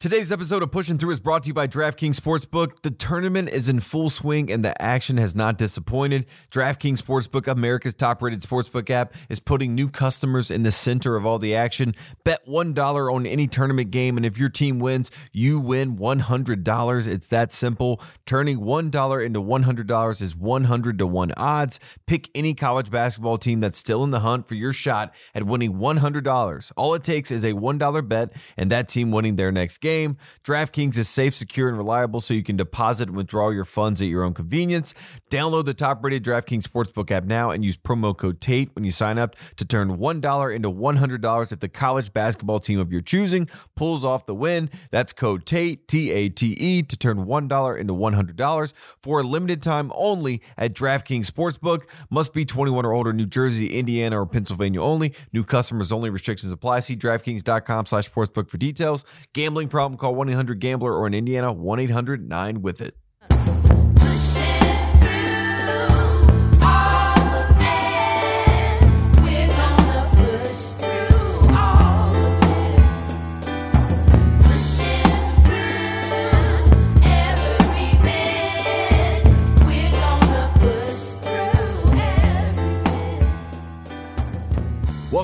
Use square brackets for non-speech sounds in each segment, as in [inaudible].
Today's episode of Pushing Through is brought to you by DraftKings Sportsbook. The tournament is in full swing and the action has not disappointed. DraftKings Sportsbook, America's top rated sportsbook app, is putting new customers in the center of all the action. Bet $1 on any tournament game, and if your team wins, you win $100. It's that simple. Turning $1 into $100 is 100 to 1 odds. Pick any college basketball team that's still in the hunt for your shot at winning $100. All it takes is a $1 bet and that team winning their next game game. DraftKings is safe, secure, and reliable so you can deposit and withdraw your funds at your own convenience. Download the top rated DraftKings Sportsbook app now and use promo code TATE when you sign up to turn $1 into $100 if the college basketball team of your choosing pulls off the win. That's code TATE, T A T E, to turn $1 into $100 for a limited time only at DraftKings Sportsbook. Must be 21 or older, New Jersey, Indiana, or Pennsylvania only. New customers only. Restrictions apply. See DraftKings.com slash sportsbook for details. Gambling call 1 800 Gambler or in Indiana, 1 800 9 with it.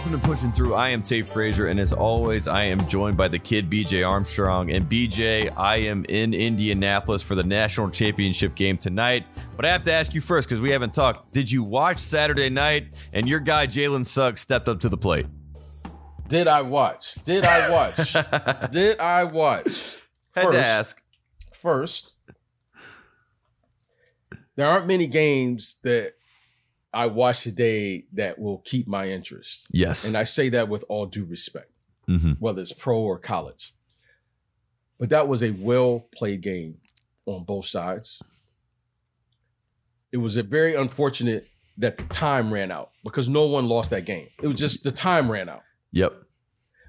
Welcome to Pushing Through. I am Tate Frazier, and as always, I am joined by the kid BJ Armstrong. And BJ, I am in Indianapolis for the national championship game tonight. But I have to ask you first because we haven't talked. Did you watch Saturday night and your guy Jalen Suggs stepped up to the plate? Did I watch? Did I watch? [laughs] Did I watch? Had to ask. First, there aren't many games that I watch today that will keep my interest. Yes. And I say that with all due respect, mm-hmm. whether it's pro or college. But that was a well played game on both sides. It was a very unfortunate that the time ran out because no one lost that game. It was just the time ran out. Yep.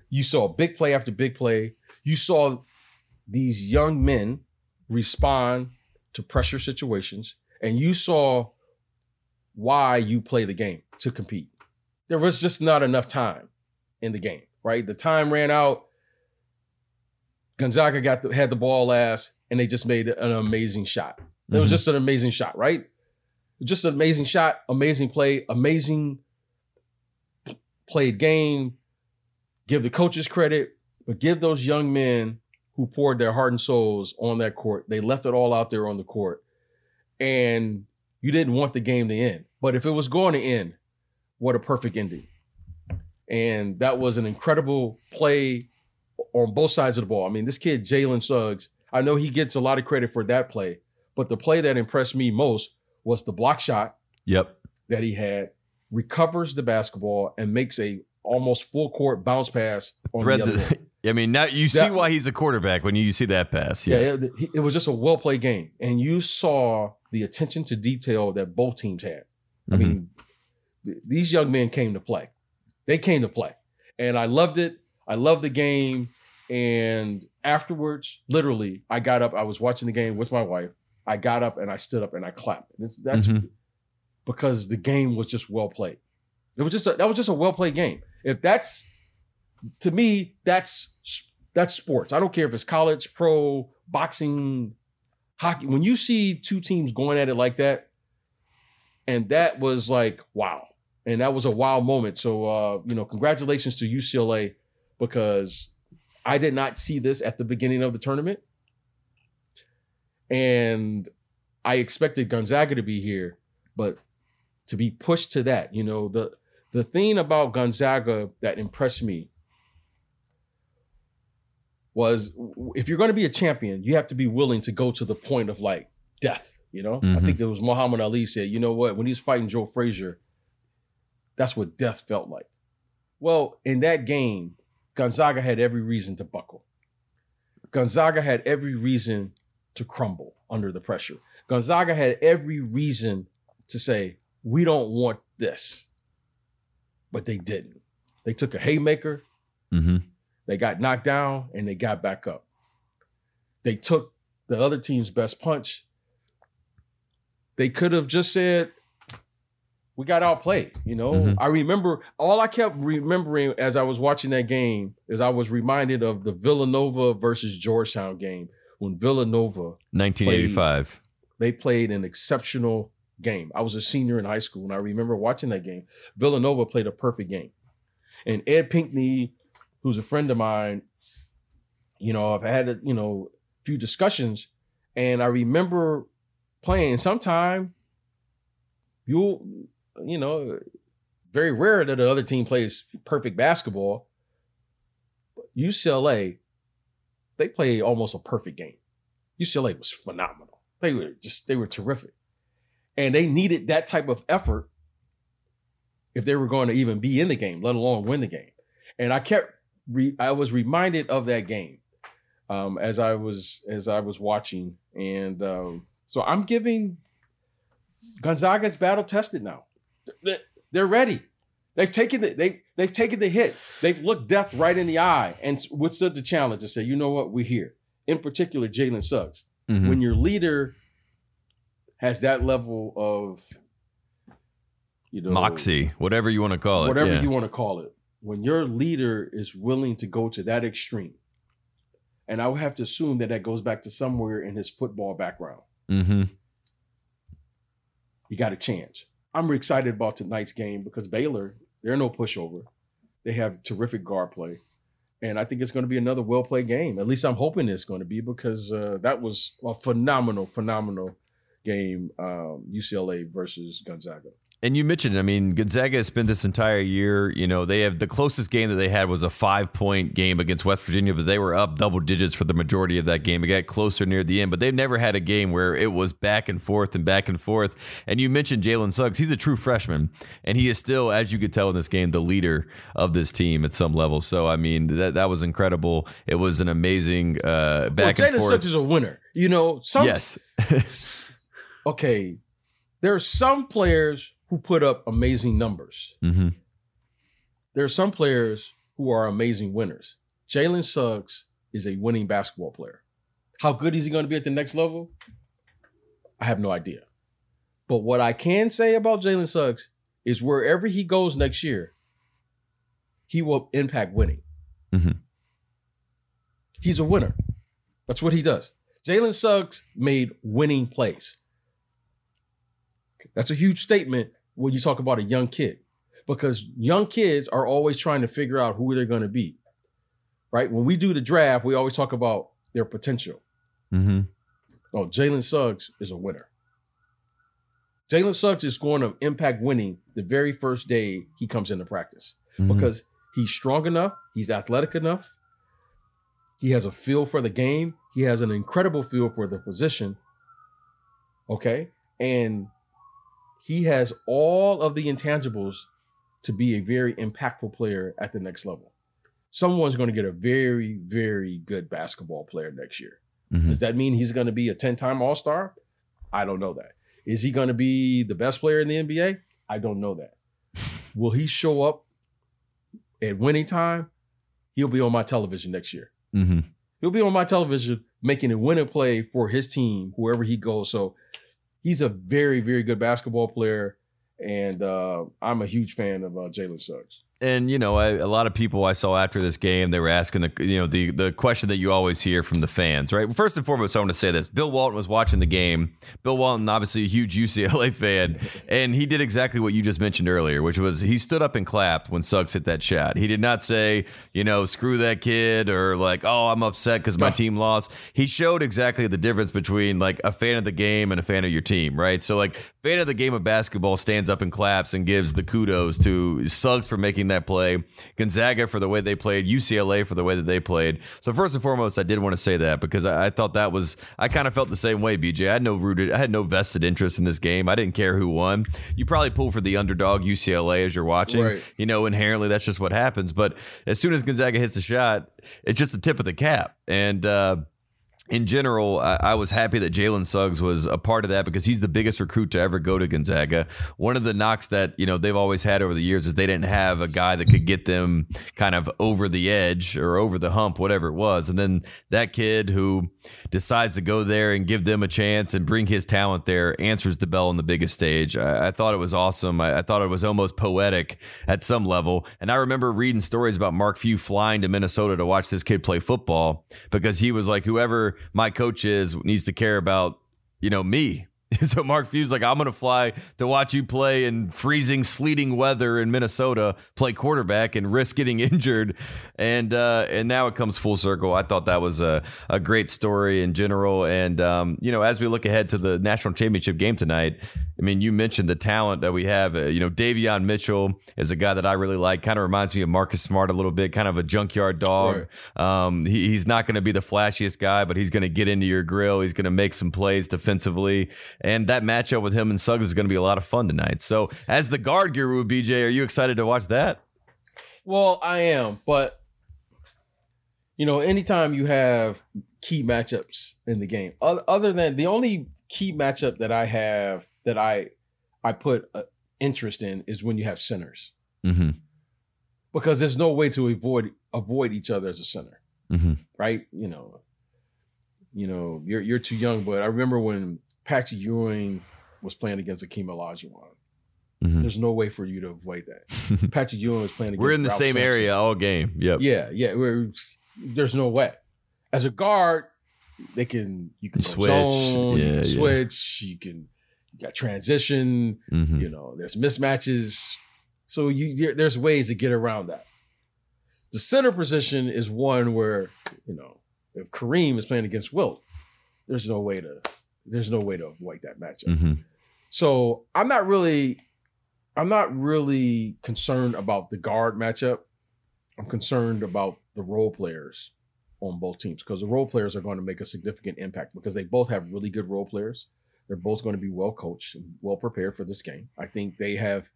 You saw big play after big play. You saw these young men respond to pressure situations, and you saw why you play the game to compete. There was just not enough time in the game, right? The time ran out. Gonzaga got the, had the ball last, and they just made an amazing shot. It mm-hmm. was just an amazing shot, right? Just an amazing shot, amazing play, amazing played game. Give the coaches credit, but give those young men who poured their heart and souls on that court. They left it all out there on the court. And you didn't want the game to end. But if it was going to end, what a perfect ending. And that was an incredible play on both sides of the ball. I mean, this kid, Jalen Suggs, I know he gets a lot of credit for that play, but the play that impressed me most was the block shot. Yep. That he had, recovers the basketball and makes a almost full court bounce pass on Thread the other the, [laughs] I mean, now you that, see why he's a quarterback when you see that pass. Yes. Yeah, it, it, was just a well played game, and you saw the attention to detail that both teams had. I mm-hmm. mean, th- these young men came to play. They came to play, and I loved it. I loved the game, and afterwards, literally, I got up. I was watching the game with my wife. I got up and I stood up and I clapped. It's, that's mm-hmm. because the game was just well played. It was just a, that was just a well played game. If that's to me, that's that's sports. I don't care if it's college, pro, boxing, hockey. When you see two teams going at it like that, and that was like wow, and that was a wow moment. So uh, you know, congratulations to UCLA because I did not see this at the beginning of the tournament, and I expected Gonzaga to be here, but to be pushed to that, you know, the the thing about Gonzaga that impressed me was if you're going to be a champion, you have to be willing to go to the point of like death. You know, mm-hmm. I think it was Muhammad Ali said, you know what, when he was fighting Joe Frazier, that's what death felt like. Well, in that game, Gonzaga had every reason to buckle. Gonzaga had every reason to crumble under the pressure. Gonzaga had every reason to say, we don't want this. But they didn't. They took a haymaker. Mm-hmm. They got knocked down and they got back up. They took the other team's best punch. They could have just said, we got outplayed. You know, Mhm. I remember all I kept remembering as I was watching that game is I was reminded of the Villanova versus Georgetown game when Villanova 1985. they played an exceptional game. I was a senior in high school and I remember watching that game. Villanova played a perfect game. And Ed Pinckney, who's a friend of mine, you know, I've had, a, you know, a few discussions and I remember playing sometime you'll, you know, very rare that the other team plays perfect basketball. UCLA, they played almost a perfect game. UCLA was phenomenal. They were just they were terrific. And they needed that type of effort if they were going to even be in the game, let alone win the game. And I kept re, I was reminded of that game um, as I was as I was watching. And um, so I'm giving Gonzaga's battle tested now. They- They're ready. They've taken the they they've taken the hit. They've looked death right in the eye and withstood the challenge and said, you know what, we're here. In particular, Jalen Suggs Mhm. when your leader has that level of you know Moxie, whatever you want to call it. whatever yeah. you want to call it when your leader is willing to go to that extreme and i would have to assume that that goes back to somewhere in his football background. Hmm you got a chance. I'm excited about tonight's game because baylor they're no pushover. They have terrific guard play and i think it's going to be another well played game. At least i'm hoping it's going to be because uh, that was a phenomenal phenomenal game um, ucla versus gonzaga And you mentioned, I mean, Gonzaga has spent this entire year, you know, they have the closest game that they had was a five point game against West Virginia, but they were up double digits for the majority of that game. It got closer near the end, but they've never had a game where it was back and forth and back and forth. And you mentioned Jalen Suggs. He's a true freshman, and he is still, as you could tell in this game, the leader of this team at some level. So, I mean, that, that was incredible. It was an amazing uh, well, back and Jalen forth. Suggs is a winner you know some yes. [laughs] okay there are some players who put up amazing numbers hmm there are some players who are amazing winners. Jalen Suggs is a winning basketball player. How good is he going to be at the next level? I have no idea. But what I can say about Jalen Suggs is wherever he goes next year, he will impact winning. Mhm. He's a winner. That's what he does. Jalen Suggs made winning plays. That's a huge statement when you talk about a young kid because young kids are always trying to figure out who they're going to be. Right? When we do the draft, we always talk about their potential. hmm Oh, Jalen Suggs is a winner. Jalen Suggs is going to impact winning the very first day he comes into practice Mm-hmm. because he's strong enough, he's athletic enough, he has a feel for the game, he has an incredible feel for the position. Okay? And he has all of the intangibles to be a very impactful player at the next level. Someone's going to get a very, very good basketball player next year. Mhm. Does that mean he's going to be a 10 time All Star? I don't know that. Is he going to be the best player in the NBA? I don't know that. [laughs] Will he show up at winning time? He'll be on my television next year. hmm He'll be on my television making a winning play for his team, wherever he goes. So he's a very, very good basketball player. And uh, I'm a huge fan of uh, Jalen Suggs. And you know, I, a lot of people I saw after this game, they were asking the you know the the question that you always hear from the fans, right? First and foremost, I want to say this: Bill Walton was watching the game. Bill Walton, obviously a huge [laughs] UCLA fan, and he did exactly what you just mentioned earlier, which was he stood up and clapped when Suggs hit that shot. He did not say, you know, screw that kid or like, oh, I'm upset because my team lost. He showed exactly the difference between like a fan of the game and a fan of your team, right? So like, fan of the game of basketball stands up and claps and gives the kudos to Suggs for making that play, Gonzaga for the way they played, UCLA for the way that they played. So first and foremost, I did want to say that because I, I thought that was I kind of felt the same way. BJ, I had no rooted, I had no vested interest in this game. I didn't care who won. You probably pull for the underdog UCLA as you're watching. Right. You know, inherently that's just what happens. But as soon as Gonzaga hits the shot, it's just the tip of the cap, and. uh in general, I, I, was happy that Jalen Suggs was a part of that because he's the biggest recruit to ever go to Gonzaga. One of the knocks that you know they've always had over the years is they didn't have a guy that could get them kind of over the edge or over the hump, whatever it was. And then that kid who decides to go there and give them a chance and bring his talent there answers the bell on the biggest stage. I, I thought it was awesome. I, I, thought it was almost poetic at some level. And I remember reading stories about Mark Few flying to Minnesota to watch this kid play football because he was like, whoever my coach is needs to care about you know me [laughs] so Mark Few's like, I'm going to fly to watch you play in freezing, sleeting weather in Minnesota, play quarterback, and risk getting [laughs] injured. And uh, and now it comes full circle. I thought that was a, a great story in general. And um, you know, as we look ahead to the national championship game tonight, I mean, you mentioned the talent that we have. Uh, you know, Davion Mitchell is a guy that I really like. Kind of reminds me of Marcus Smart a little bit. Kind of a junkyard dog. Right. Um, he, he's not going to be the flashiest guy, but he's going to get into your grill. He's going to make some plays defensively. And that matchup with him and Suggs is going to be a lot of fun tonight. So, as the guard guru, BJ, are you excited to watch that? Well, I am, but you know, anytime you have key matchups in the game, other than the only key matchup that I have that I I put uh, interest in is when you have centers, mm-hmm. because there's no way to avoid avoid each other as a center, mm-hmm. right? You know, you know, you're you're too young, but I remember when Patrick Ewing was playing against Akeem Olajuwon. Mm-hmm. There's no way for you to avoid that. [laughs] Patrick Ewing was playing against We're in the Ralph same Sampson. area all game. Yep. Yeah, yeah. there's no way. As a guard, they can you can switch, zone, yeah, you can switch, you can you got transition, mm-hmm. you know, there's mismatches. So you there's ways to get around that. The center position is one where, you know, if Kareem is playing against Wilt, there's no way to there's no way to avoid that matchup. Mm-hmm. So I'm not really, I'm not really concerned about the guard matchup. I'm concerned about the role players on both teams because the role players are going to make a significant impact because they both have really good role players. They're both going to be well coached and well prepared for this game. I think they have,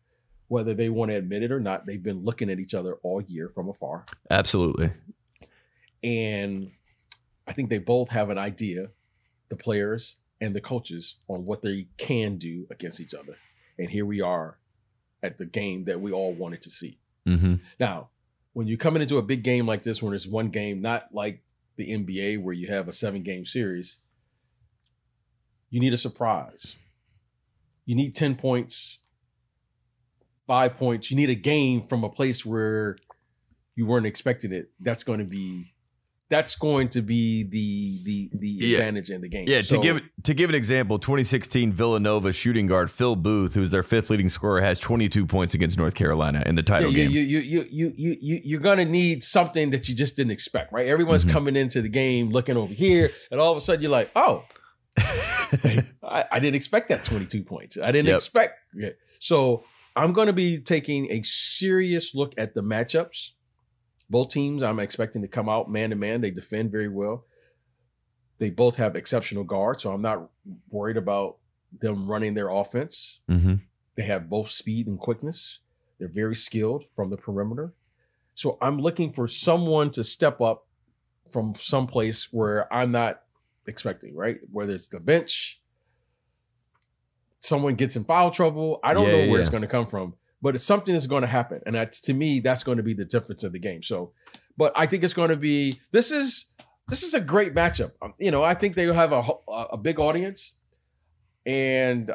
whether they want to admit it or not, they've been looking at each other all year from afar. Absolutely. And I think they both have an idea, the players and the coaches on what they can do against each other. And here we are at the game that we all wanted to see. Mm-hmm. Now, when you're coming into a big game like this, when it's one game, not like the NBA where you have a seven game series, you need a surprise. You need 10 points, five points. You need a game from a place where you weren't expecting it. That's going to be that's going to be the the the yeah. advantage in the game. Yeah, so, to give to give an example, 2016 Villanova shooting guard Phil Booth, who's their fifth leading scorer, has 22 points against North Carolina in the title yeah, game. You you you you you you you're gonna need something that you just didn't expect, right? Everyone's mm-hmm. coming into the game looking over here, [laughs] and all of a sudden you're like, oh. [laughs] I, I, didn't expect that 22 points. I didn't yep. expect it. So I'm going to be taking a serious look at the matchups both teams, I'm expecting to come out man to man. They defend very well. They both have exceptional guards, so I'm not worried about them running their offense. Mm-hmm. They have both speed and quickness. They're very skilled from the perimeter. So I'm looking for someone to step up from some place where I'm not expecting, right? Whether it's the bench, someone gets in foul trouble. I don't yeah, know where yeah. it's going to come from but it's something that's going to happen, and that's to me that's going to be the difference of the game. So, but I think it's going to be this is this is a great matchup. Um, you know, I think they will have a a big audience, and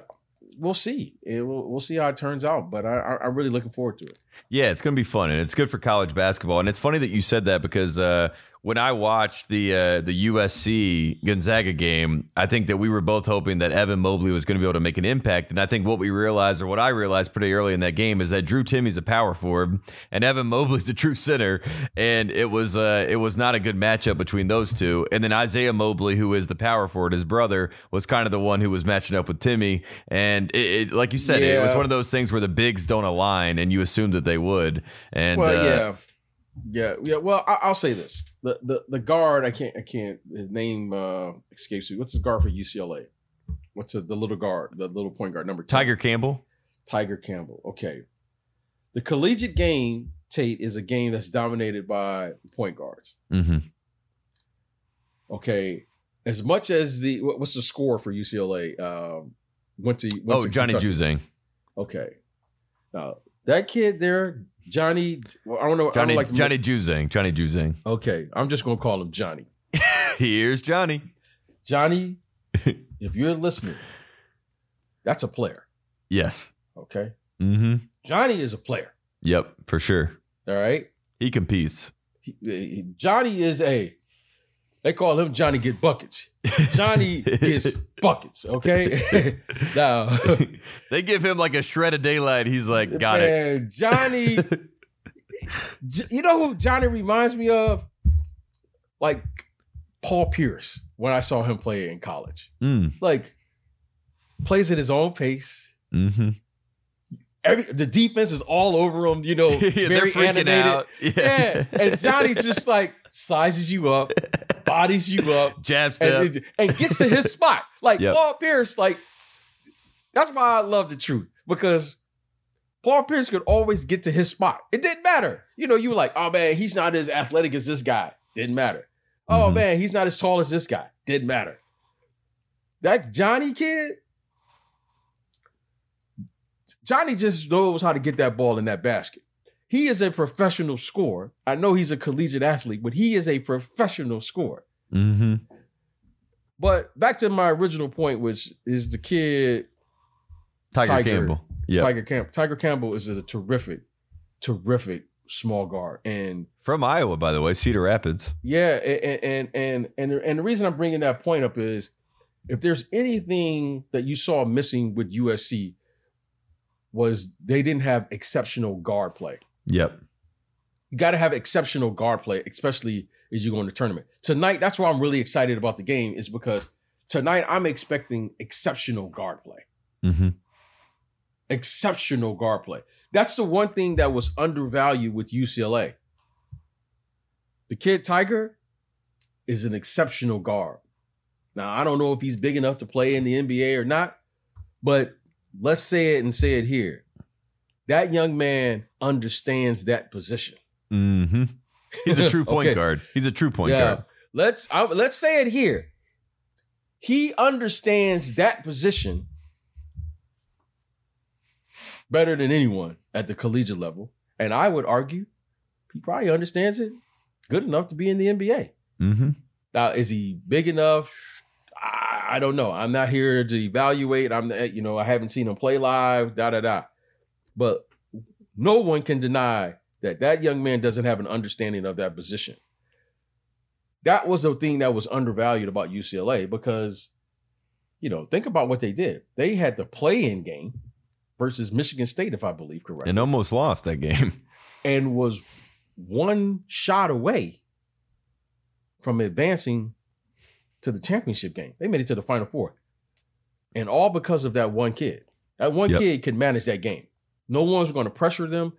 we'll see. It, we'll, we'll see how it turns out. But I, I'm really looking forward to it. Yeah, it's going to be fun, and it's good for college basketball. And it's funny that you said that because uh, when I watched the uh, the USC Gonzaga game, I think that we were both hoping that Evan Mobley was going to be able to make an impact. And I think what we realized, or what I realized pretty early in that game, is that Drew Timme's a power forward and Evan Mobley's [laughs] a true center, and it was uh, it was not a good matchup between those two. And then Isaiah Mobley, who is the power forward, his brother, was kind of the one who was matching up with Timme. And it, it, like you said, yeah. it was one of those things where the bigs don't align, and you assume that they would. And well, uh, yeah. Yeah, yeah. Well, I, will say this: the, the the guard, I can't, I can't. His name uh, escapes me. What's his guard for UCLA? What's a, the little guard, the little point guard number? 10? Tiger Campbell. Tiger Campbell. Okay. The collegiate game, Tate, is a game that's dominated by point guards. Mm-hmm. Okay. as much as the what- what's the score for UCLA? Um, went to went Oh, to Johnny Kentucky. Juzang. Okay, now that kid there, Johnny. Well, I don't know. I Johnny don't like Johnny Juzang. Johnny Juzang. Okay, I'm just gonna call him Johnny. [laughs] Here's Johnny. Johnny, [laughs] if you're listening, that's a player. Yes. Okay, Mm-hmm. Johnny is a player. Yep, for sure. All right, He competes. He- he- Johnny is a. They call him Johnny get buckets. Johnny gets [laughs] buckets. Okay, [laughs] now [laughs] they give him like a shred of daylight. He's like, got it. Johnny. You know who Johnny reminds me of? Like Paul Pierce when I saw him play in college. Mm, Like plays at his own pace. hmm Every the defense is all over him. You know, [laughs] They're very animated. out. [laughs] Yeah, and Johnny just like sizes you up, [laughs] bodies you up, Jab step. and, and gets to his spot. Like Yep. Paul Pierce, like that's why I love the truth because Paul Pierce could always get to his spot. It didn't matter. You know, you were like, oh man, he's not as athletic as this guy. Didn't matter. Oh Mhm. man, he's not as tall as this guy. Didn't matter. That Johnny kid, Johnny just knows how to get that ball in that basket. He is a professional scorer. I know he's a collegiate athlete, but he is a professional scorer. hmm But back to my original point, which is the kid Tiger, Tiger. Campbell. Yeah. Tiger Camp. Tiger Campbell is a terrific, terrific small guard, and From Iowa, by the way, Cedar Rapids. yeah, and and and and and the reason I'm bringing that point up is if there's anything that you saw missing with USC was they didn't have exceptional guard play. Yep. You got to have exceptional guard play, especially as you go in the tournament. Tonight, that's why I'm really excited about the game, is because tonight I'm expecting exceptional guard play. Mm-hmm. Exceptional guard play. That's the one thing that was undervalued with UCLA. The kid Tiger is an exceptional guard. Now, I don't know if he's big enough to play in the NBA or not, but let's say it and say it here. That young man understands that position. hmm He's a [laughs] true point Okay. guard. He's a true point yeah. guard. Let's I, let's say it here. He understands that position better than anyone at the collegiate level, and I would argue he probably understands it good enough to be in the NBA. hmm Now, is he big enough? I, don't know. I'm not here to evaluate. I'm, eh, you know, I haven't seen him play live. Da da da. But no one can deny that that young man doesn't have an understanding of that position. That was the thing that was undervalued about UCLA because, you know, think about what they did. They had the play-in game versus Michigan State, if I believe correctly And almost lost that game. [laughs] and was one shot away from advancing to the championship game. They made it to the final four. And all because of that one kid. That one Yep. kid could manage that game. No one's going to pressure them.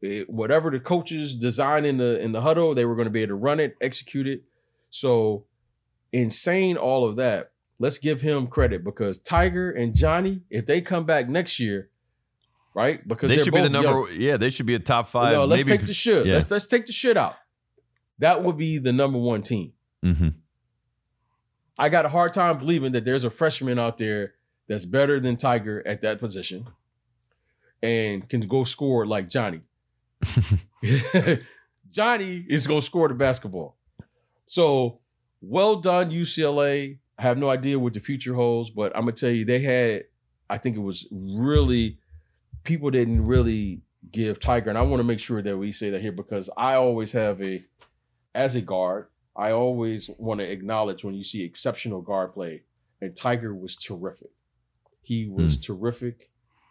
It- whatever the coaches designed in the in the huddle, they were going to be able to run it, execute it. So, in saying all of that, let's give him credit because Tiger and Johnny, if they come back next year, right? Because They should be the both young- number. Yeah, they should be a top five. no, let's maybe. take the shit. yeah. Let's let's take the shit out. That would be the number one team. Mhm. I got a hard time believing that there's a freshman out there that's better than Tiger at that position and can go score like Johnny. [laughs] [laughs] Johnny is going to score the basketball. So well done, UCLA. I have no idea what the future holds, but I'm going to tell you, they had, I think it was really, people didn't really give Tiger, and I want to make sure that we say that here because I always have a, as a guard, I always want to acknowledge when you see exceptional guard play, and Tiger was terrific. He was hmm. terrific.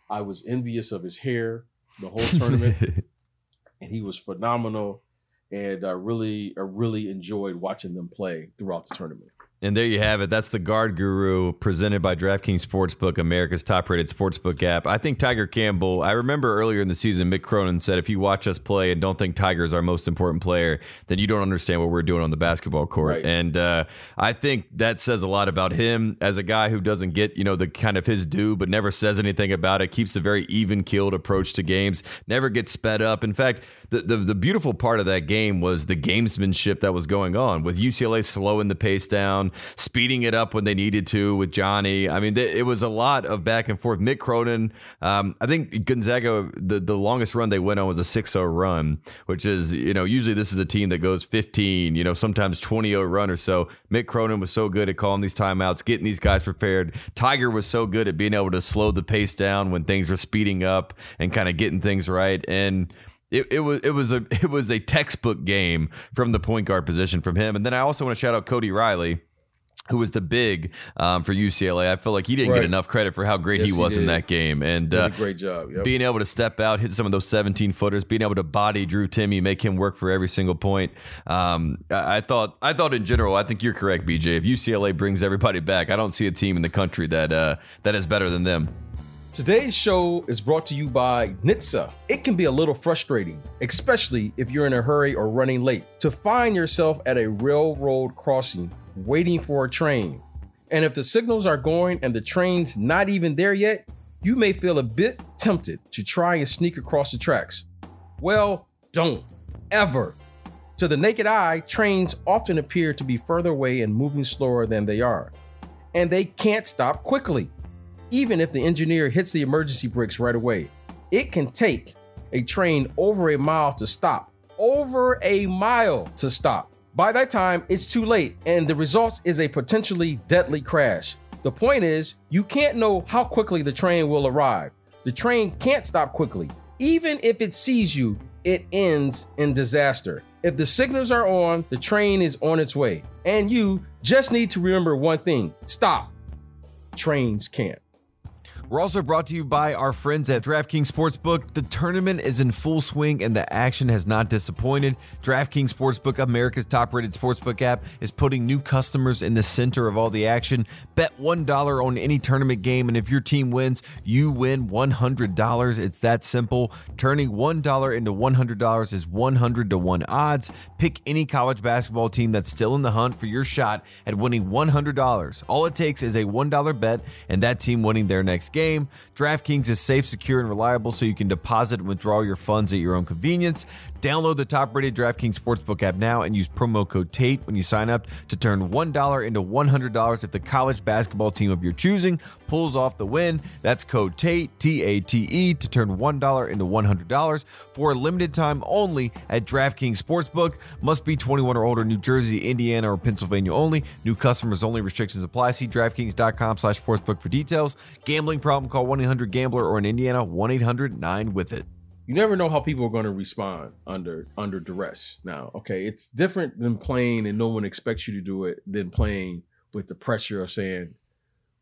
I was envious of his hair the whole tournament, [laughs] and he was phenomenal. And I really, I really enjoyed watching them play throughout the tournament. And there you have it. That's the Guard Guru presented by DraftKings Sportsbook, America's top rated sportsbook app. I think Tiger Campbell, I remember earlier in the season, Mick Cronin said, if you watch us play and don't think Tiger is our most important player, then you don't understand what we're doing on the basketball court. Right. And uh, I think that says a lot about him as a guy who doesn't get, you know, the kind of his due, but never says anything about it, keeps a very even keeled approach to games, never gets sped up. In fact, the, the, the beautiful part of that game was the gamesmanship that was going on with UCLA slowing the pace down down, speeding it up when they needed to with Johnny. I mean, it was a lot of back and forth. Mick Cronin, um, I think Gonzaga, the, the longest run they went on was a 6 0 run, which is, you know, usually this is a team that goes 15, you know, sometimes 20 0 run or so. Mick Cronin was so good at calling these timeouts, getting these guys prepared. Tiger was so good at being able to slow the pace down when things were speeding up and kind of getting things right. And it, it was it was a [laughs] it was a textbook game from the point guard position from him. And then I also want to shout out Cody Riley who was the big um, for UCLA. I feel like he didn't right. get enough credit for how great yes, he was he in that game. And uh, great job. Yep. Being able to step out, hit some of those 17 footers, being able to body Drew Timme, make him work for every single point. Um, I, I, thought, I thought in general, I think you're correct, BJ. If UCLA brings everybody back, I don't see a team in the country that uh, that is better than them. Today's show is brought to you by NHTSA. It can be a little frustrating, especially if you're in a hurry or running late, to find yourself at a railroad crossing waiting for a train. And if the signals are going and the train's not even there yet, you may feel a bit tempted to try and sneak across the tracks. Well, don't ever. To the naked eye, trains often appear to be further away and moving slower than they are. And they can't stop quickly even if the engineer hits the emergency brakes right away. It can take a train over a mile to stop. Over a mile to stop. By that time, it's too late, and the result is a potentially deadly crash. The point is, you can't know how quickly the train will arrive. The train can't stop quickly. Even if it sees you, it ends in disaster. If the signals are on, the train is on its way. And you just need to remember one thing stop. Trains can't. We're also brought to you by our friends at DraftKings Sportsbook. The tournament is in full swing and the action has not disappointed. DraftKings Sportsbook, America's top rated sportsbook app, is putting new customers in the center of all the action. Bet $1 on any tournament game, and if your team wins, you win $100. It's that simple. Turning $1 into $100 is 100 to 1 odds. Pick any college basketball team that's still in the hunt for your shot at winning $100. All it takes is a $1 bet and that team winning their next game. DraftKings is safe, secure, and reliable so you can deposit and withdraw your funds at your own convenience. Download the top rated DraftKings Sportsbook app now and use promo code TATE when you sign up to turn $1 into $100 if the college basketball team of your choosing pulls off the win. That's code TATE, T A T E, to turn $1 into $100 for a limited time only at DraftKings Sportsbook. Must be 21 or older, New Jersey, Indiana, or Pennsylvania only. New customers only. Restrictions apply. See DraftKings.com slash sportsbook for details. Gambling problem, call 1 800 Gambler or in Indiana, 1 800 9 with it. You never know how people are going to respond under under duress. Now, okay, it's different than playing and no one expects you to do it than playing with the pressure of saying,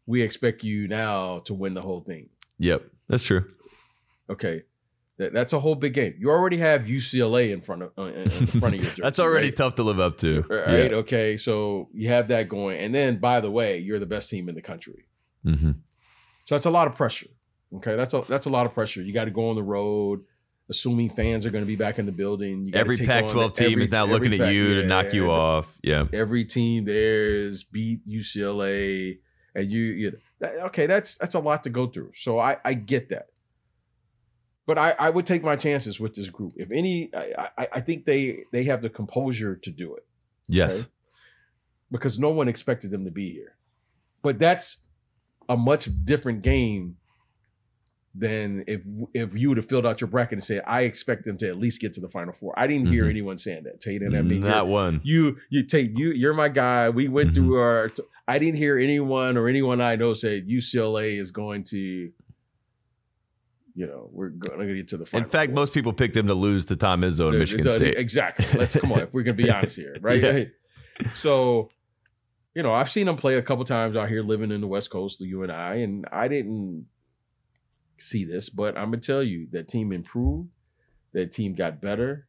"We expect you now to win the whole thing." Yep, that's true. Okay, that, that's a whole big game. You already have UCLA in front of uh, in front of your [laughs] jersey. that's already right? tough to live up to. [laughs] Right? Yeah. Okay. So you have that going, and then by the way, you're the best team in the country. Mm-hmm. So that's a lot of pressure. Okay, that's a that's a lot of pressure. You got to go on the road, assuming fans are going to be back in the building. every Pac-12 team every, is now looking at you yeah, to knock you off. Yeah, every team there is beat UCLA, and you, you okay. That's that's a lot to go through. So I I get that, but I I would take my chances with this group. If any, I I, I think they they have the composure to do it. Yes, okay? because no one expected them to be here, but that's a much different game than if if you would have filled out your bracket and said, I expect them to at least get to the final four. I didn't hear mm-hmm. anyone saying that. Tate and I mean not one. You you Tate, you you're my guy. We went mm-hmm. through our t- I didn't hear anyone or anyone I know say UCLA is going to you know, we're going to get to the final. In fact, four. most people picked them to lose to Tom Izzo in Michigan State. Exactly. Let's come on, if we're going to be honest here, [laughs] right? yeah. So you know, I've seen him play a couple times out here living in the West Coast, the U and I, and I didn't see this, but I'm gonna tell you that team improved, that team got better,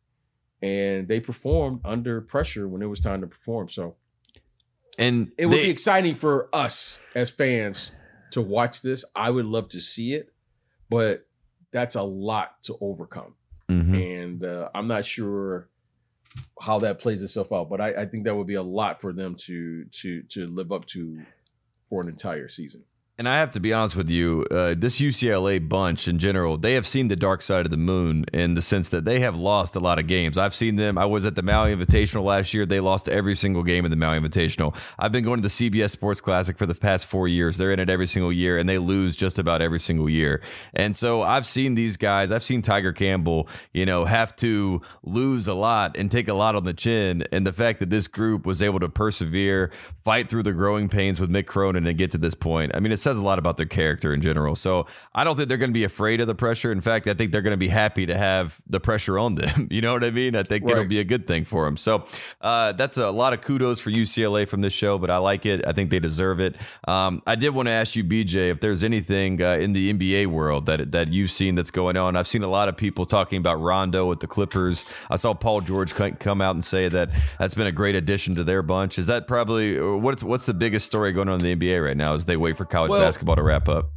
and they performed under pressure when it was time to perform. So, and it would be exciting for us as fans to watch this. I would love to see it, but that's a lot to overcome, mm-hmm. and uh, I'm not sure how that plays itself out. But I, I think that would be a lot for them to to to live up to for an entire season. And I have to be honest with you, uh, this UCLA bunch in general, they have seen the dark side of the moon in the sense that they have lost a lot of games. I've seen them. I was at the Maui Invitational last year. They lost every single game in the Maui Invitational. I've been going to the CBS Sports Classic for the past four years. They're in it every single year, and they lose just about every single year. And so I've seen these guys. I've seen Tiger Campbell, you know, have to lose a lot and take a lot on the chin. And the fact that this group was able to persevere, fight through the growing pains with Mick Cronin, and get to this point. I mean, it's says a lot about their character in general. So I don't think they're going to be afraid of the pressure. In fact, I think they're going to be happy to have the pressure on them. [laughs] you know what I mean? I think right. it'll be a good thing for them. So uh, that's a lot of kudos for UCLA from this show, but I like it. I think they deserve it. Um, I did want to ask you, BJ, if there's anything uh, in the NBA world that that you've seen that's going on. I've seen a lot of people talking about Rondo with the Clippers. I saw Paul George come out and say that that's been a great addition to their bunch. Is that probably what's what's the biggest story going on in the NBA right now as they wait for college well, basketball? to wrap up.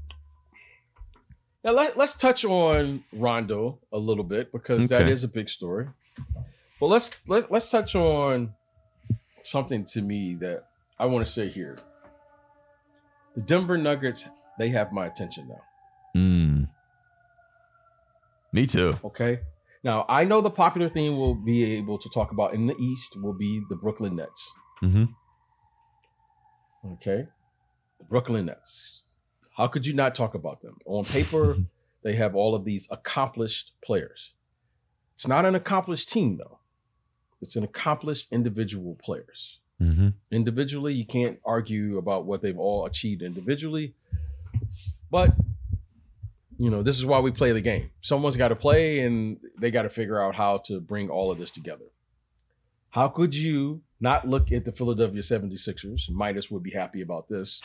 Now let, us touch on Rondo a little bit because okay. that is a big story. But let's let, let's touch on something to me that I want to say here. The Denver Nuggets, they have my attention now. Mm. Me too. Okay. Now I know the popular theme we'll be able to talk about in the East will be the Brooklyn Nets. Mm-hmm. Okay. Brooklyn Nets. How could you not talk about them? On paper, [laughs] they have all of these accomplished players. It's not an accomplished team, though. It's an accomplished individual players. Mm-hmm. Individually, you can't argue about what they've all achieved individually. But, you know, this is why we play the game. Someone's got to play and they got to figure out how to bring all of this together. How could you not look at the Philadelphia 76ers? Midas would be happy about this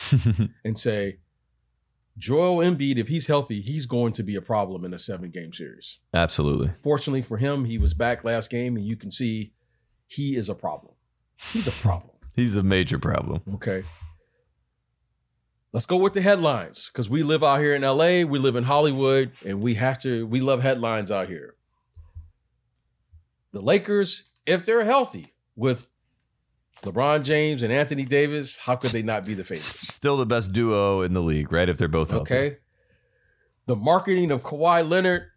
[laughs] and say, Joel Embiid, if he's healthy, he's going to be a problem in a seven game series. Absolutely. Fortunately for him, he was back last game, and you can see he is a problem. He's a problem. [laughs] he's a major problem. Okay. Let's go with the headlines because we live out here in LA, we live in Hollywood, and we have to, we love headlines out here. The Lakers, if they're healthy with LeBron James and Anthony Davis, how could they not be the favorites? Still the best duo in the league, right? If they're both healthy. Okay. The marketing of Kawhi Leonard,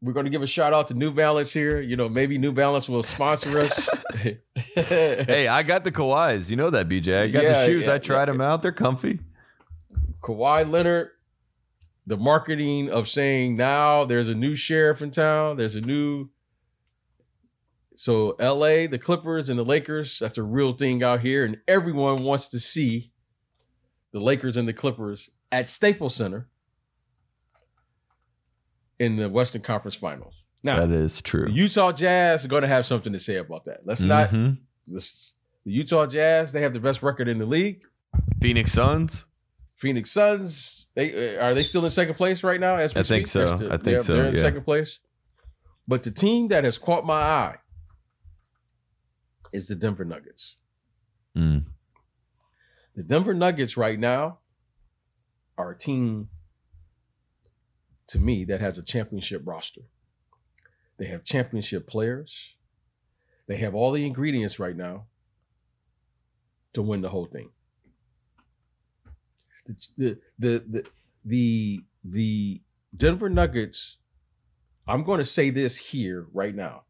we're going to give a shout out to New Balance here. You know, maybe New Balance will sponsor us. [laughs] hey, I got the Kawhis. You know that, BJ. I got yeah, the shoes. Yeah, I tried yeah. them out. They're comfy. Kawhi Leonard, the marketing of saying now there's a new sheriff in town, there's a new so LA, the Clippers and the Lakers, that's a real thing out here. And everyone wants to see the Lakers and the Clippers at Staples Center in the Western Conference Finals. Now that is true. Utah Jazz are going to have something to say about that. Let's mm-hmm. not the Utah Jazz, they have the best record in the league. Phoenix Suns. Phoenix Suns, they are they still in second place right now? As we I think so. Still, I think so. They're in yeah. second place. But the team that has caught my eye is the Denver Nuggets. Mm. The Denver Nuggets right now are a team to me that has a championship roster. They have championship players. They have all the ingredients right now to win the whole thing. The the the the, the Denver Nuggets I'm going to say this here right now.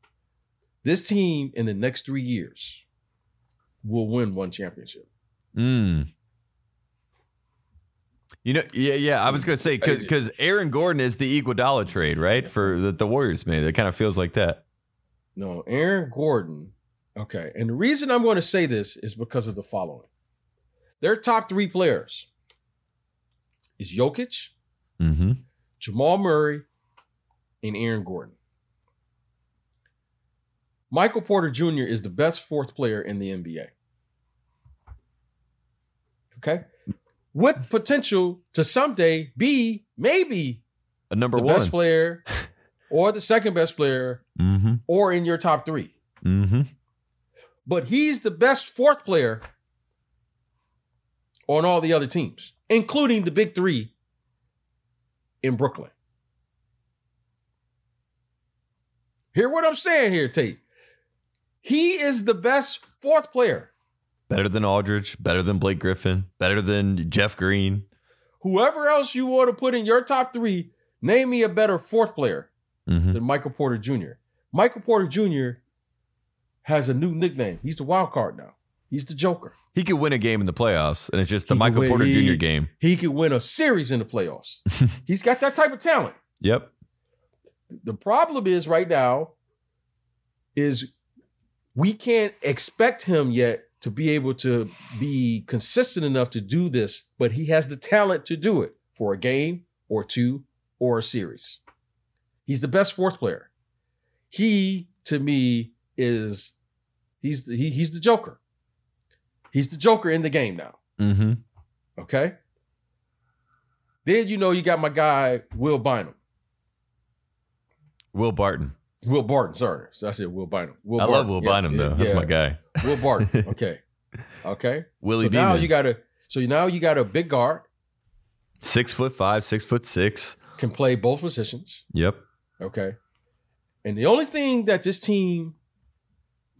This team in the next three years will win one championship. Mm. You know, yeah, yeah. I was going to say because Aaron Gordon is the Iguodala trade, right? For the, the Warriors, made. it kind of feels like that. No, Aaron Gordon. Okay, and the reason I'm going to say this is because of the following: their top three players is Jokic, mm-hmm. Jamal Murray, and Aaron Gordon. Michael Porter Jr. is the best fourth player in the NBA. Okay. With potential to someday be maybe a number the one best player [laughs] or the second best player mm-hmm. or in your top 3 mm-hmm. But he's the best fourth player on all the other teams, including the big three in Brooklyn. Hear what I'm saying here, Tate. He is the best fourth player. Better than Aldridge, better than Blake Griffin, better than Jeff Green. whoever else you want to put in your top three, name me a better fourth player hmm than Michael Porter Jr. Michael Porter Jr. has a new nickname. He's the wild card now. He's the Joker. He could win a game in the playoffs, and it's just the He Michael win- Porter he- Jr. game. He could win a series in the playoffs. [laughs] He's got that type of talent. Yep. The problem is right now is we can't expect him yet to be able to be consistent enough to do this, but he has the talent to do it for a game or two or a series. He's the best fourth player. He to me is he's the, he, he's the joker. He's the joker in the game now. hmm Okay. Then you know you got my guy Will Bynum. Will Barton. Will Barton, sorry. So I said Will Bynum. Will I love Will yes, Bynum though. That's yeah. my guy. Will Barton. [laughs] Okay. Okay. Willie so now you got a so now you got a big guard, six foot five, six foot six. can play both positions. Yep. Okay. And the only thing that this team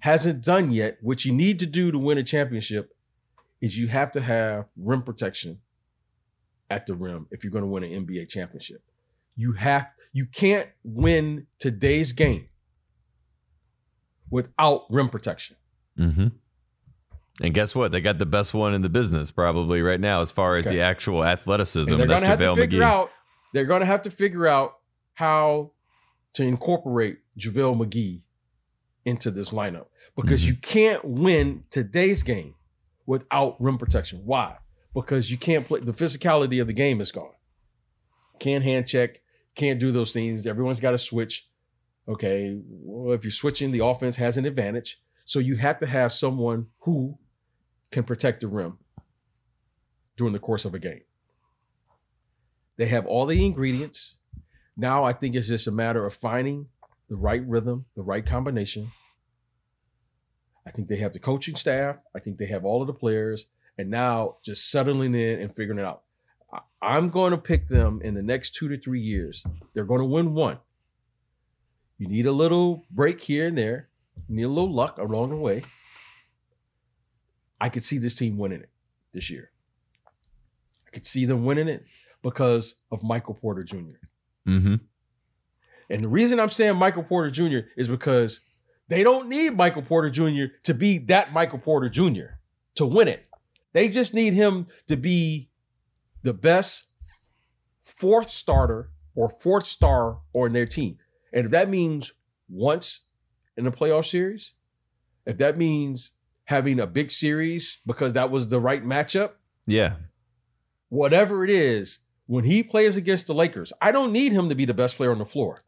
hasn't done yet, which you need to do to win a championship, is you have to have rim protection at the rim if you're going to win an NBA championship. You have you can't win today's game without rim protection. hmm And guess what? They got the best one in the business probably right now as far as Okay. the actual athleticism. And they're going to have to figure McGee. out they're going to have to figure out how to incorporate JaVale McGee into this lineup because Mhm. you can't win today's game without rim protection. Why? Because you can't play the physicality of the game is gone. Can't hand check, can't do those things. Everyone's got to switch. Okay, well, if you're switching, the offense has an advantage. So you have to have someone who can protect the rim during the course of a game. They have all the ingredients. Now I think it's just a matter of finding the right rhythm, the right combination. I think they have the coaching staff. I think they have all of the players. And now just settling in and figuring it out. I'm going to pick them in the next two to three years. They're going to win one. You need a little break here and there. You need a little luck along the way. I could see this team winning it this year. I could see them winning it because of Michael Porter Jr. hmm And the reason I'm saying Michael Porter Jr. is because they don't need Michael Porter Jr. to be that Michael Porter Jr. to win it. They just need him to be the best fourth starter or fourth star on their team. And if that means once in a playoff series, if that means having a big series because that was the right matchup, Yeah. whatever it is, when he plays against the Lakers, I don't need him to be the best player on the floor.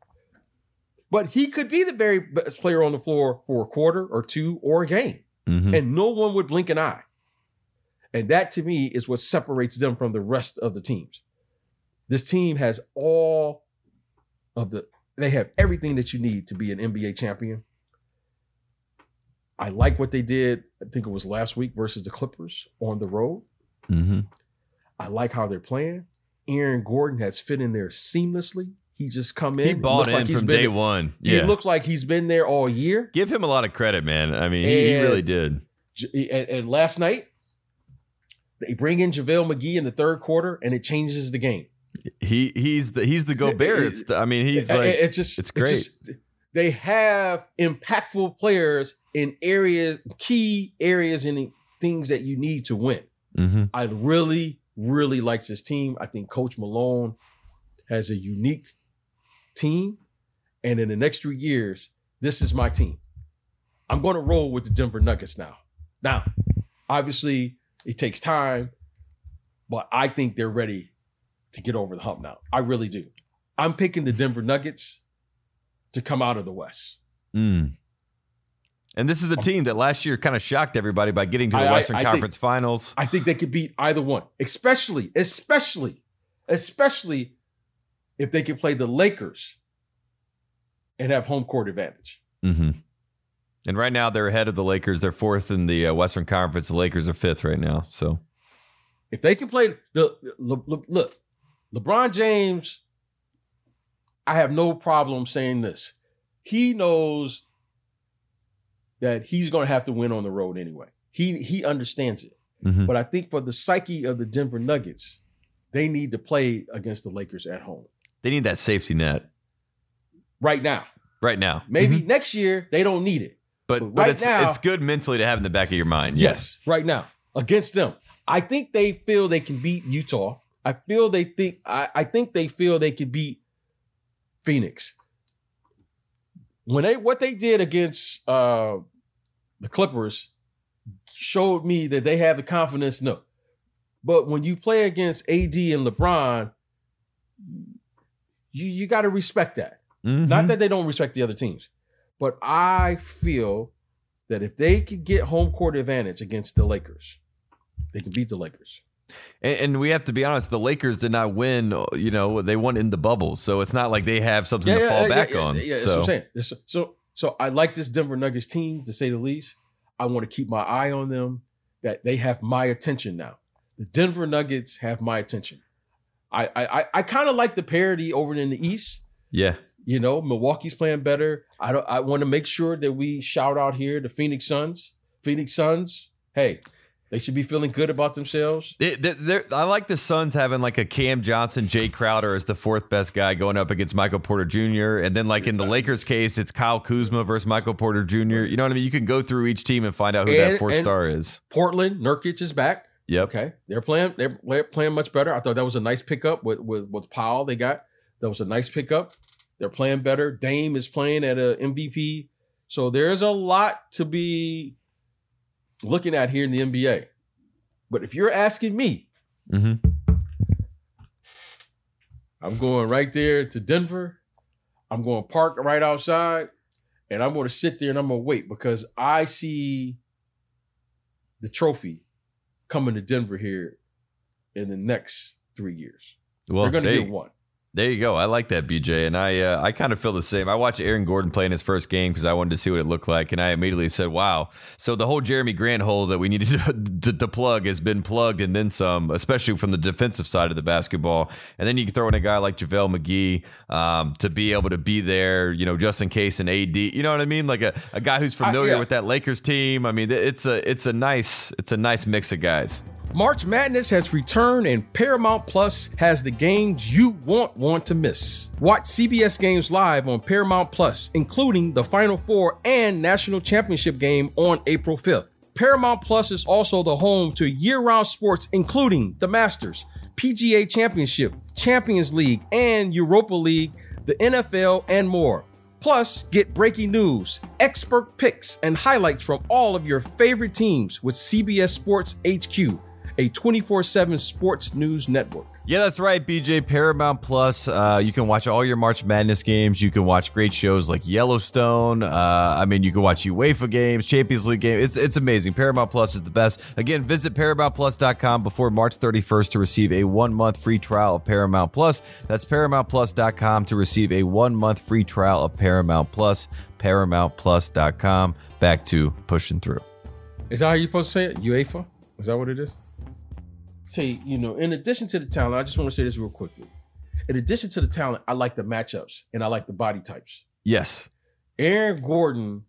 But he could be the very best player on the floor for a quarter or two or a game, hmm and no one would blink an eye. And that to me is what separates them from the rest of the teams. This team has all of the, they have everything that you need to be an NBA champion. I like what they did. I think it was last week versus the Clippers on the road. hmm I like how they're playing. Aaron Gordon has fit in there seamlessly. He just come in. He bought in like he's from been- day one. Yeah. He looks like he's been there all year. Give him a lot of credit, man. I mean, he, he really did. And, and last night, they bring in JaVale McGee in the third quarter, and it changes the game. He he's the he's the Gobert. It's, I mean, he's like it's just it's just- they have impactful players in areas, key areas, in things that you need to win. Mhm. I really, really like this team. I think Coach Malone has a unique team. And in the next three years, this is my team. I'm going to roll with the Denver Nuggets now. Now, obviously, it takes time, but I think they're ready to get over the hump now. I really do. I'm picking the Denver Nuggets to come out of the West. Mm. And this is a team that last year kind of shocked everybody by getting to the I- I- Western I think- Conference Finals. I think they could beat either one, especially, especially, especially if they could play the Lakers and have home court advantage. hmm And right now they're ahead of the Lakers. They're fourth in the uh, Western Conference. The Lakers are fifth right now. So If they can play the Le- Le- look, LeBron James, I have no problem saying this. He knows that he's going to have to win on the road anyway. He he understands it. mhm. But I think for the psyche of the Denver Nuggets, they need to play against the Lakers at home They need that safety net right now. right now. Maybe Mhm. next year they don't need it. But, but right it's, now- it's good mentally to have in the back of your mind. Yes, right now against them. I think they feel they can beat Utah. I feel they think I, I think they feel they can beat Phoenix. When they what they did against uh the Clippers showed me that they have the confidence. No. But when you play against AD and LeBron, you you got to respect that. Mhm. Not that they don't respect the other teams, but I feel that if they could get home court advantage against the Lakers, they can beat the Lakers. And, and we have to be honest, the Lakers did not win. You know, they won in the bubble, so it's not like they have something to fall back yeah, on. Yeah, that's so what I'm saying. So, so I like this Denver Nuggets team to say the least. I want to keep my eye on them. That they have my attention now. The Denver Nuggets have my attention. I I I, I kind of like the parity over in the East. yeah, You know, Milwaukee's playing better. I don't. I want to make sure that we shout out here the Phoenix Suns. Phoenix Suns. Hey, they should be feeling good about themselves. They- they- I like the Suns having like a Cam Johnson, Jay Crowder as the fourth best guy going up against Michael Porter Jr. And then like in the Lakers case, it's Kyle Kuzma versus Michael Porter Jr. You know what I mean? You can go through each team and find out who that And- fourth star is. Portland, Nurkic is back. Yep. Okay, they're playing. They're they're playing much better. I thought that was a nice pickup with with with Powell. They got that was a nice pickup. They're playing better. Dame is playing at a MVP. So there's a lot to be looking at here in the NBA. But if you're asking me, hmm I'm going right there to Denver. I'm going to park right outside, and I'm going to sit there and I'm going to wait because I see the trophy coming to Denver here in the next three years. Well, They're going to they- get one. There you go. I like that, BJ, and I uh, I kind of feel the same. I watched Aaron Gordon play in his first game because I wanted to see what it looked like, and I immediately said, "Wow!" So the whole Jerami Grant hole that we needed [laughs] to, to, to plug has been plugged, and then some, especially from the defensive side of the basketball. And then you can throw in a guy like JaVale McGee um, to be able to be there, you know, just in case an AD. You know what I mean? Like a, a guy who's familiar yeah. with that Lakers team. I mean, it's a it's a nice it's a nice mix of guys. March Madness has returned and Paramount Plus has the games you won't want to miss. Watch CBS games live on Paramount Plus, including the Final Four and National Championship game on April 5th. Paramount Plus is also the home to year round sports, including the Masters, PGA Championship, Champions League, and Europa League, the NFL, and more. Plus, get breaking news, expert picks, and highlights from all of your favorite teams with CBS Sports HQ, a 24 7 sports news network. Yeah, that's right, BJ. Paramount Plus. Uh, you can watch all your March Madness games. You can watch great shows like Yellowstone. Uh, I mean, you can watch UEFA games, Champions League games. It's it's amazing. Paramount Plus is the best. Again, visit ParamountPlus.com before March 31st to receive a one month free trial of Paramount Plus. That's ParamountPlus.com to receive a one month free trial of Paramount Plus. ParamountPlus.com. Back to pushing through. Is that how you're supposed to say it? UEFA? Is that what it is? Say, you know, in addition to the talent, I just want to say this real quickly. In addition to the talent, I like the matchups and I like the body types. Yes. Aaron Gordon,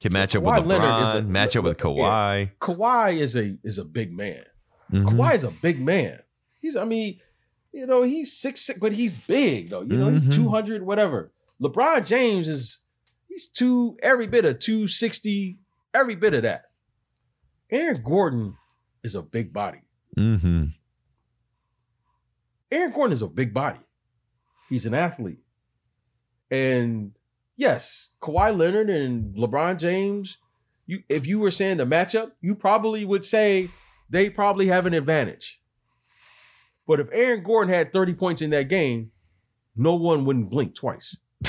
Can match up Kawhi with Leonard LeBron, is a- match up with yeah. Kawhi. Kawhi is a is a big man. Mhm. Kawhi is a big man. He's, I mean, you know, he's six six, but he's big though. You know, Mhm. he's two hundred, whatever. LeBron James is he's two every bit of two sixty, every bit of that. Aaron Gordon is a big body. Mm-hmm. Aaron Gordon is a big body. He's an athlete, and yes, Kawhi Leonard and LeBron James. You, if you were saying the matchup, you probably would say they probably have an advantage. But if Aaron Gordon had 30 points in that game, no one wouldn't blink twice. [laughs]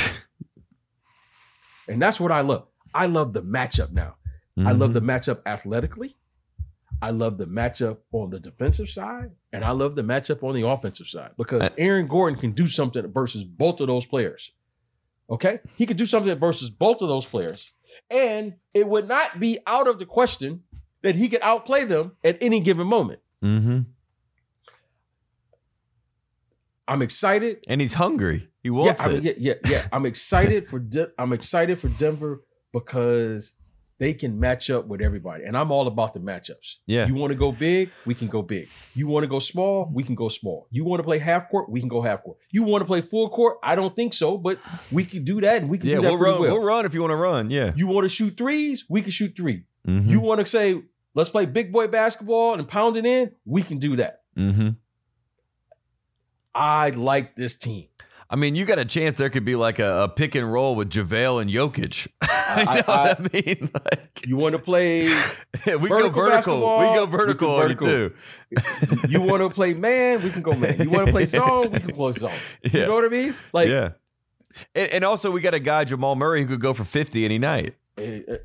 and that's what I love. I love the matchup now. I love the matchup athletically. I love the matchup on the defensive side, and I love the matchup on the offensive side because Aaron Gordon can do something versus both of those players. Okay, he could do something versus both of those players, and it would not be out of the question that he could outplay them at any given moment. Mm-hmm. I'm excited. And he's hungry. He Yeah, wants I mean, it. yeah, yeah, yeah. I'm excited for [laughs] De- I'm excited for Denver because they can match up with everybody. And I'm all about the matchups. Yeah. You want to go big, we can go big. You want to go small, we can go small. You want to play half court, we can go half court. You want to play full court? I don't think so, but we can do that and we can Yeah, do that we'll run. well. We'll run if you want to run. Yeah. You want to shoot threes? We can shoot 3 Mhm. You want to say, let's play big boy basketball and pound it in? We can do that. Mhm. I like this team. I mean, you got a chance. There could be like a, a pick and roll with JaVale and Jokic. [laughs] I, I- know I- what I mean. [laughs] Like, You want to play [laughs] we go vertical vertical. We go vertical you vertical. too. you want to play man, we can go man. You want to play zone, we can play zone. Yeah. You know what I mean? Like yeah. And, and also, we got a guy Jamal Murray who could go for fifty any night. eh, eh,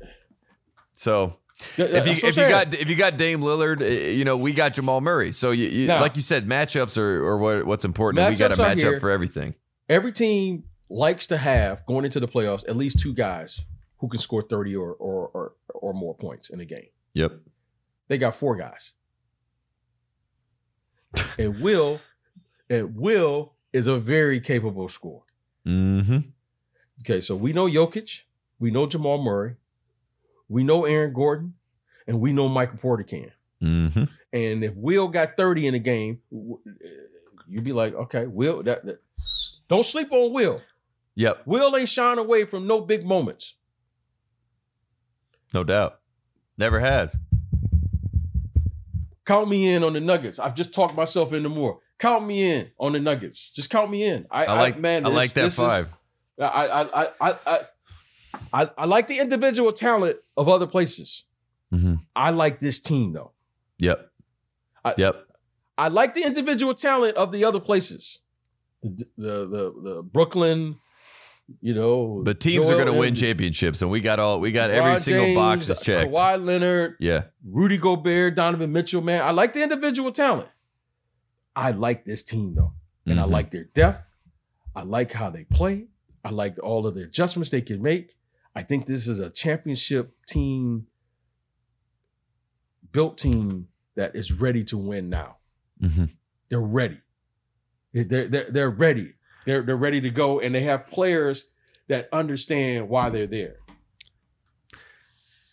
So if you if you got if you got Dame Lillard, eh, you know we got Jamal Murray. So you, you Now- like you said, matchups are, are what what's important. we got a matchup for everything. Every team likes to have going into the playoffs at least two guys who can score 30 or or or, or more points in a game. Yep. They got four guys. and Will and Will is a very capable scorer. Mm-hmm. Okay, so we know Jokic, we know Jamal Murray, we know Aaron Gordon, and we know Michael Porter can. Mm-hmm. And if Will got 30 in a game, you'd be like, okay, Will, that, that don't sleep on Will. Yep. Will ain't shying away from no big moments. No doubt. Never has. Count me in on the Nuggets. I've just talked myself into more. Count me in on the Nuggets. Just count me in. I, I like man. I this- like that is- five. I, I, I, I, I, I, I like the individual talent of other places. mm-hmm. I like this team though. Yep. I- yep. I like the individual talent of the other places. The the the, Brooklyn, you know. But teams are going to win championships, and we got all we got every LeBron single box is checked. Kawhi Leonard, Yeah. Rudy Gobert, Donovan Mitchell, man. I like the individual talent. I like this team though. And I Mhm. like their depth. I like how they play. I like all of the adjustments they can make. I think this is a championship team, built team that is ready to win now. Mhm. They're ready. They're, they're, they're ready. They're, they're ready to go, and they have players that understand why they're there.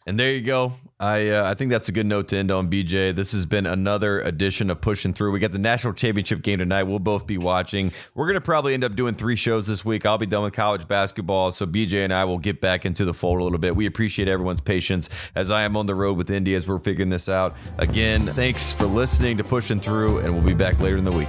And there you go. I uh, I think that's a good note to end on, BJ. This has been another edition of Pushing Through. We got the national championship game tonight. We'll both be watching. We're gonna probably end up doing three shows this week. I'll be done with college basketball, so BJ and I will get back into the fold a little bit. We appreciate everyone's patience as I am on the road with Indy as we're figuring this out. Again, thanks for listening to Pushing Through, and we'll be back later in the week.